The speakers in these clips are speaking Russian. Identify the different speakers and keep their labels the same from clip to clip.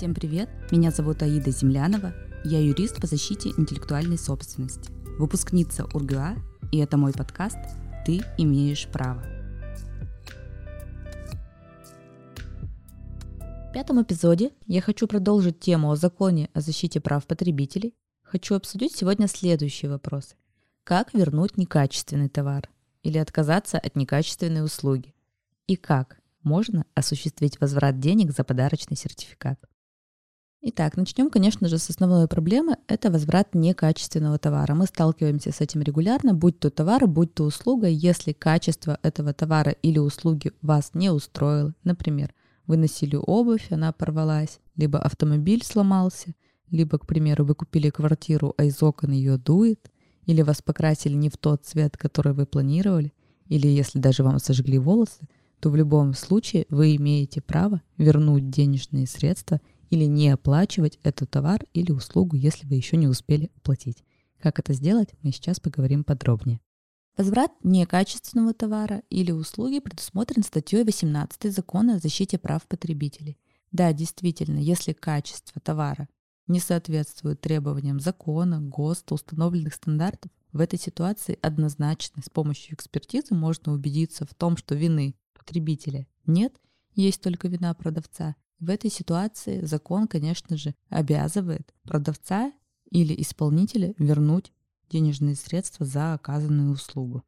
Speaker 1: Всем привет! Меня зовут Аида Землянова. Я юрист по защите интеллектуальной собственности, выпускница УрГА, и это мой подкаст «Ты имеешь право». В пятом эпизоде я хочу продолжить тему о законе о защите прав потребителей. Хочу обсудить сегодня следующие вопросы. Как вернуть некачественный товар или отказаться от некачественной услуги? И как можно осуществить возврат денег за подарочный сертификат? Итак, начнем, конечно же, с основной проблемы. Это возврат некачественного товара. Мы сталкиваемся с этим регулярно, будь то товар, будь то услуга. Если качество этого товара или услуги вас не устроило, например, вы носили обувь, она порвалась, либо автомобиль сломался, либо, к примеру, вы купили квартиру, а из окон ее дует, или вас покрасили не в тот цвет, который вы планировали, или если даже вам сожгли волосы, то в любом случае вы имеете право вернуть денежные средства или не оплачивать этот товар или услугу, если вы еще не успели оплатить. Как это сделать, мы сейчас поговорим подробнее. Возврат некачественного товара или услуги предусмотрен статьей 18 Закона о защите прав потребителей. Да, действительно, если качество товара не соответствует требованиям закона, ГОСТа, установленных стандартов, в этой ситуации однозначно с помощью экспертизы можно убедиться в том, что вины потребителя нет, есть только вина продавца, в этой ситуации закон, конечно же, обязывает продавца или исполнителя вернуть денежные средства за оказанную услугу.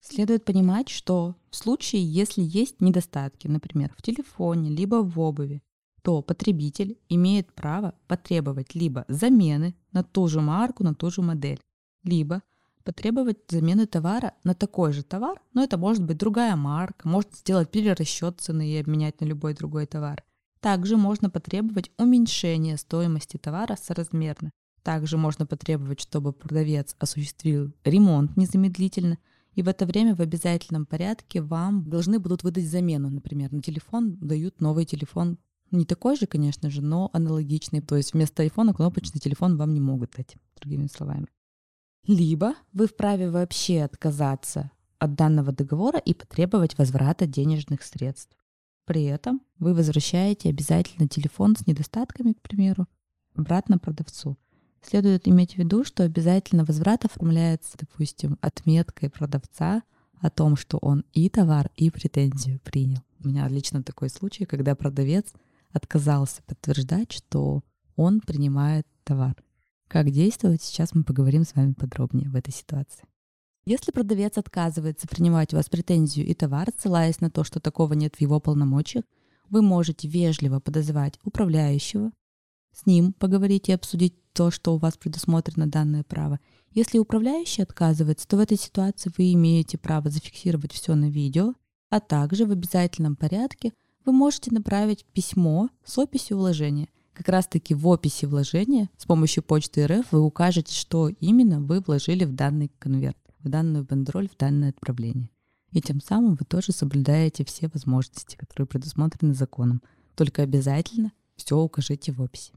Speaker 1: Следует понимать, что в случае, если есть недостатки, например, в телефоне, либо в обуви, то потребитель имеет право потребовать либо замены на ту же марку, на ту же модель, либо потребовать замены товара на такой же товар, но это может быть другая марка, может сделать перерасчет цены и обменять на любой другой товар. Также можно потребовать уменьшения стоимости товара соразмерно. Также можно потребовать, чтобы продавец осуществил ремонт незамедлительно, и в это время в обязательном порядке вам должны будут выдать замену. Например, на телефон дают новый телефон, не такой же, конечно же, но аналогичный. То есть вместо айфона кнопочный телефон вам не могут дать, другими словами. Либо вы вправе вообще отказаться от данного договора и потребовать возврата денежных средств. При этом вы возвращаете обязательно телефон с недостатками, к примеру, обратно продавцу. Следует иметь в виду, что обязательно возврат оформляется, допустим, отметкой продавца о том, что он и товар, и претензию принял. У меня лично такой случай, когда продавец отказался подтверждать, что он принимает товар. Как действовать, сейчас мы поговорим с вами подробнее в этой ситуации. Если продавец отказывается принимать у вас претензию и товар, ссылаясь на то, что такого нет в его полномочиях, вы можете вежливо подозвать управляющего, с ним поговорить и обсудить то, что у вас предусмотрено данное право. Если управляющий отказывается, то в этой ситуации вы имеете право зафиксировать все на видео, а также в обязательном порядке вы можете направить письмо с описью вложения. Как раз таки в описи вложения с помощью почты РФ вы укажете, что именно вы вложили в данный конверт в данную бандероль, в данное отправление. И тем самым вы тоже соблюдаете все возможности, которые предусмотрены законом. Только обязательно все укажите в описи.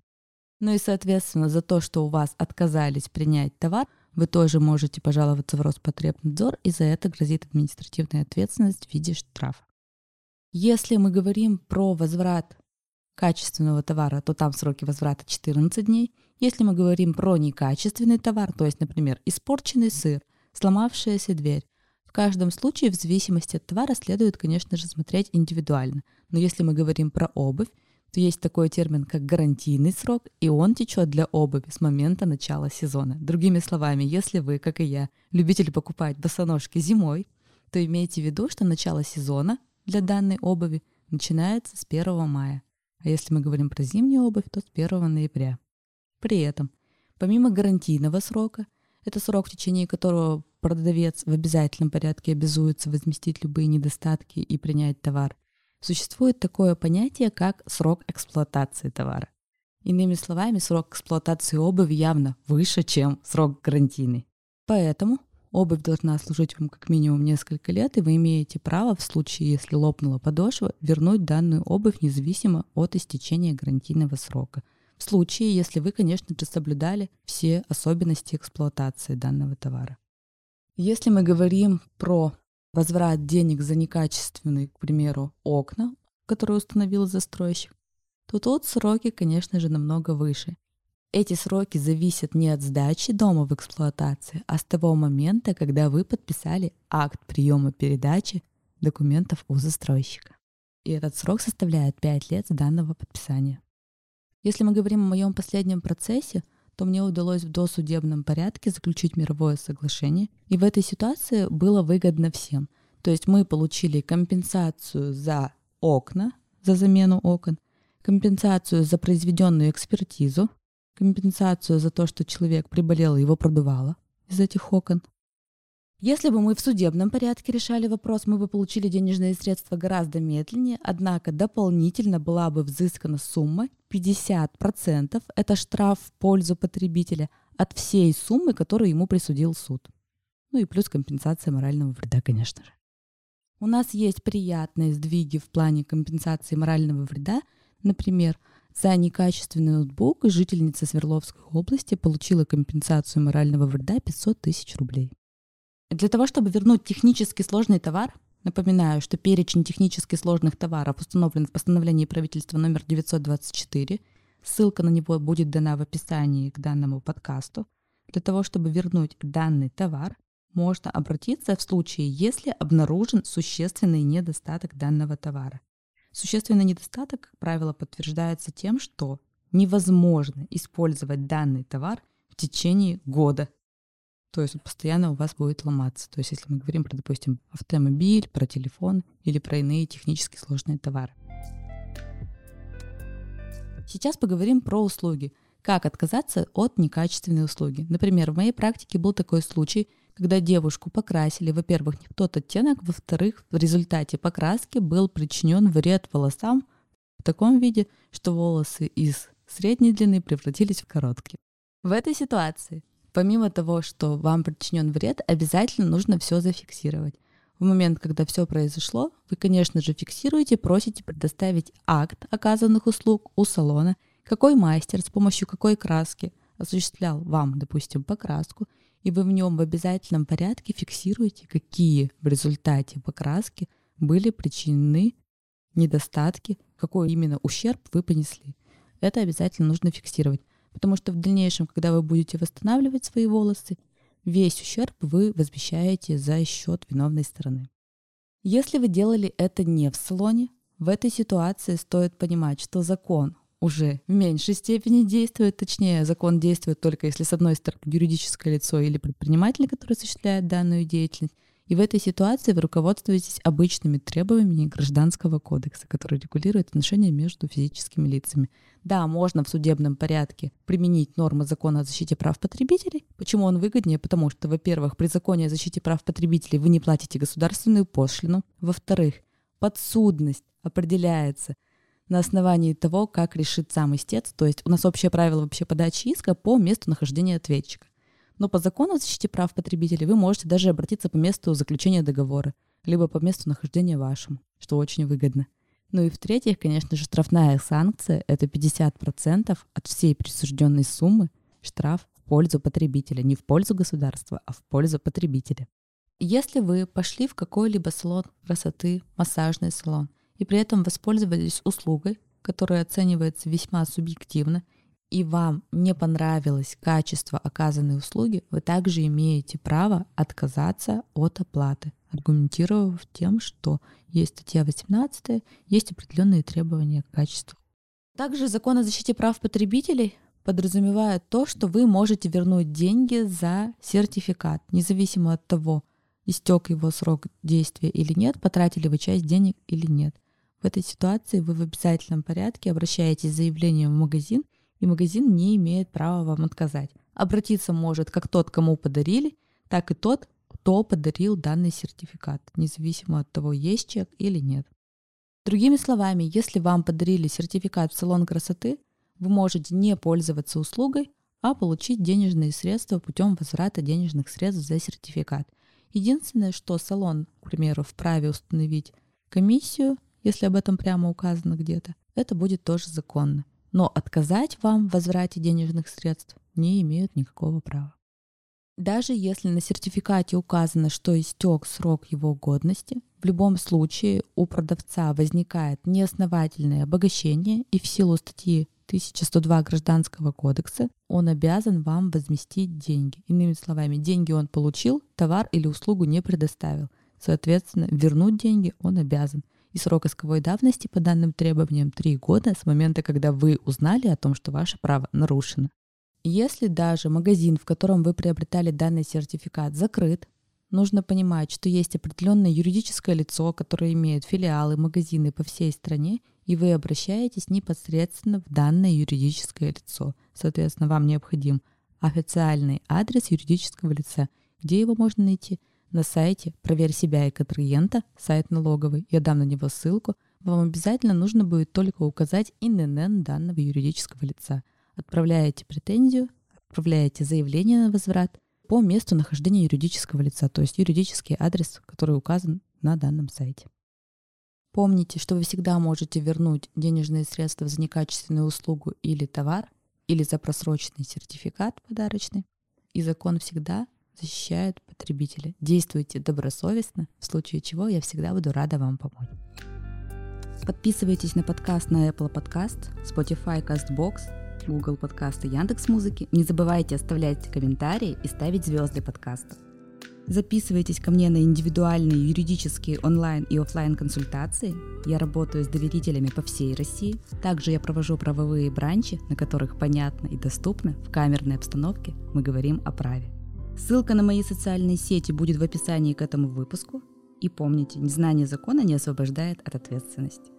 Speaker 1: Ну и, соответственно, за то, что у вас отказались принять товар, вы тоже можете пожаловаться в Роспотребнадзор, и за это грозит административная ответственность в виде штрафа. Если мы говорим про возврат качественного товара, то там сроки возврата 14 дней. Если мы говорим про некачественный товар, то есть, например, испорченный сыр, сломавшаяся дверь. В каждом случае, в зависимости от товара, следует, конечно же, смотреть индивидуально. Но если мы говорим про обувь, то есть такой термин, как гарантийный срок, и он течет для обуви с момента начала сезона. Другими словами, если вы, как и я, любитель покупать босоножки зимой, то имейте в виду, что начало сезона для данной обуви начинается с 1 мая. А если мы говорим про зимнюю обувь, то с 1 ноября. При этом, помимо гарантийного срока, это срок, в течение которого продавец в обязательном порядке обязуется возместить любые недостатки и принять товар. Существует такое понятие, как срок эксплуатации товара. Иными словами, срок эксплуатации обуви явно выше, чем срок гарантийный. Поэтому обувь должна служить вам как минимум несколько лет, и вы имеете право в случае, если лопнула подошва, вернуть данную обувь независимо от истечения гарантийного срока – в случае, если вы, конечно же, соблюдали все особенности эксплуатации данного товара. Если мы говорим про возврат денег за некачественные, к примеру, окна, которые установил застройщик, то тут сроки, конечно же, намного выше. Эти сроки зависят не от сдачи дома в эксплуатации, а с того момента, когда вы подписали акт приема передачи документов у застройщика. И этот срок составляет 5 лет с данного подписания. Если мы говорим о моем последнем процессе, то мне удалось в досудебном порядке заключить мировое соглашение, и в этой ситуации было выгодно всем. То есть мы получили компенсацию за окна, за замену окон, компенсацию за произведенную экспертизу, компенсацию за то, что человек приболел и его продувало из этих окон. Если бы мы в судебном порядке решали вопрос, мы бы получили денежные средства гораздо медленнее, однако дополнительно была бы взыскана сумма 50%, это штраф в пользу потребителя, от всей суммы, которую ему присудил суд. Ну и плюс компенсация морального вреда, конечно же. У нас есть приятные сдвиги в плане компенсации морального вреда. Например, за некачественный ноутбук жительница Свердловской области получила компенсацию морального вреда 500 тысяч рублей. Для того, чтобы вернуть технически сложный товар, напоминаю, что перечень технически сложных товаров установлен в постановлении правительства номер 924. Ссылка на него будет дана в описании к данному подкасту. Для того, чтобы вернуть данный товар, можно обратиться в случае, если обнаружен существенный недостаток данного товара. Существенный недостаток, как правило, подтверждается тем, что невозможно использовать данный товар в течение года. То есть он постоянно у вас будет ломаться. То есть если мы говорим про, допустим, автомобиль, про телефон или про иные технически сложные товары. Сейчас поговорим про услуги. Как отказаться от некачественной услуги. Например, в моей практике был такой случай, когда девушку покрасили, во-первых, не в тот оттенок, во-вторых, в результате покраски был причинен вред волосам в таком виде, что волосы из средней длины превратились в короткие. В этой ситуации, помимо того, что вам причинен вред, обязательно нужно все зафиксировать. В момент, когда все произошло, вы, конечно же, фиксируете, просите предоставить акт оказанных услуг у салона, какой мастер с помощью какой краски осуществлял вам, допустим, покраску, и вы в нем в обязательном порядке фиксируете, какие в результате покраски были причинены недостатки, какой именно ущерб вы понесли. Это обязательно нужно фиксировать, потому что в дальнейшем, когда вы будете восстанавливать свои волосы, весь ущерб вы возмещаете за счет виновной стороны. Если вы делали это не в салоне, в этой ситуации стоит понимать, что закон уже в меньшей степени действует, точнее, закон действует только если с одной стороны юридическое лицо или предприниматель, который осуществляет данную деятельность, и в этой ситуации вы руководствуетесь обычными требованиями Гражданского кодекса, который регулирует отношения между физическими лицами. Да, можно в судебном порядке применить нормы закона о защите прав потребителей. Почему он выгоднее? Потому что, во-первых, при законе о защите прав потребителей вы не платите государственную пошлину. Во-вторых, подсудность определяется на основании того, как решит сам истец. То есть у нас общее правило вообще подачи иска по месту нахождения ответчика. Но по закону о защите прав потребителей вы можете даже обратиться по месту заключения договора, либо по месту нахождения вашему, что очень выгодно. Ну и в-третьих, конечно же, штрафная санкция – это 50% от всей присужденной суммы штраф в пользу потребителя, не в пользу государства, а в пользу потребителя. Если вы пошли в какой-либо салон красоты, массажный салон, и при этом воспользовались услугой, которая оценивается весьма субъективно, и вам не понравилось качество оказанной услуги, вы также имеете право отказаться от оплаты, аргументировав тем, что есть статья 18, есть определенные требования к качеству. Также закон о защите прав потребителей подразумевает то, что вы можете вернуть деньги за сертификат, независимо от того, истек его срок действия или нет, потратили вы часть денег или нет. В этой ситуации вы в обязательном порядке обращаетесь с заявлением в магазин, и магазин не имеет права вам отказать. Обратиться может как тот, кому подарили, так и тот, кто подарил данный сертификат, независимо от того, есть чек или нет. Другими словами, если вам подарили сертификат в салон красоты, вы можете не пользоваться услугой, а получить денежные средства путем возврата денежных средств за сертификат. Единственное, что салон, к примеру, вправе установить комиссию если об этом прямо указано где-то, это будет тоже законно. Но отказать вам в возврате денежных средств не имеют никакого права. Даже если на сертификате указано, что истек срок его годности, В любом случае у продавца возникает неосновательное обогащение, и в силу статьи 1102 Гражданского кодекса он обязан вам возместить деньги. Иными словами, деньги он получил, товар или услугу не предоставил. Соответственно, вернуть деньги он обязан. И срок исковой давности по данным требованиям 3 года с момента, когда вы узнали о том, что ваше право нарушено. Если даже магазин, в котором вы приобретали данный сертификат, закрыт, нужно понимать, что есть определенное юридическое лицо, которое имеет филиалы, магазины по всей стране, и вы обращаетесь непосредственно в данное юридическое лицо. Соответственно, вам необходим официальный адрес юридического лица. Где его можно найти? На сайте «Проверь себя и клиента», сайт налоговый. Я дам на него ссылку. Вам обязательно нужно будет только указать ИНН данного юридического лица. Отправляете претензию, отправляете заявление на возврат – по месту нахождения юридического лица, то есть юридический адрес, который указан на данном сайте. Помните, что вы всегда можете вернуть денежные средства за некачественную услугу или товар, или за просроченный сертификат подарочный. И закон всегда защищает потребителя. Действуйте добросовестно, в случае чего я всегда буду рада вам помочь. Подписывайтесь на подкаст на Apple Podcast, Spotify, CastBox – Google подкасты, Яндекс Музыки. Не забывайте оставлять комментарии и ставить звезды подкаста. Записывайтесь ко мне на индивидуальные юридические онлайн и офлайн консультации. Я работаю с доверителями по всей России. Также я провожу правовые бранчи, на которых понятно и доступно в камерной обстановке мы говорим о праве. Ссылка на мои социальные сети будет в описании к этому выпуску. И помните, незнание закона не освобождает от ответственности.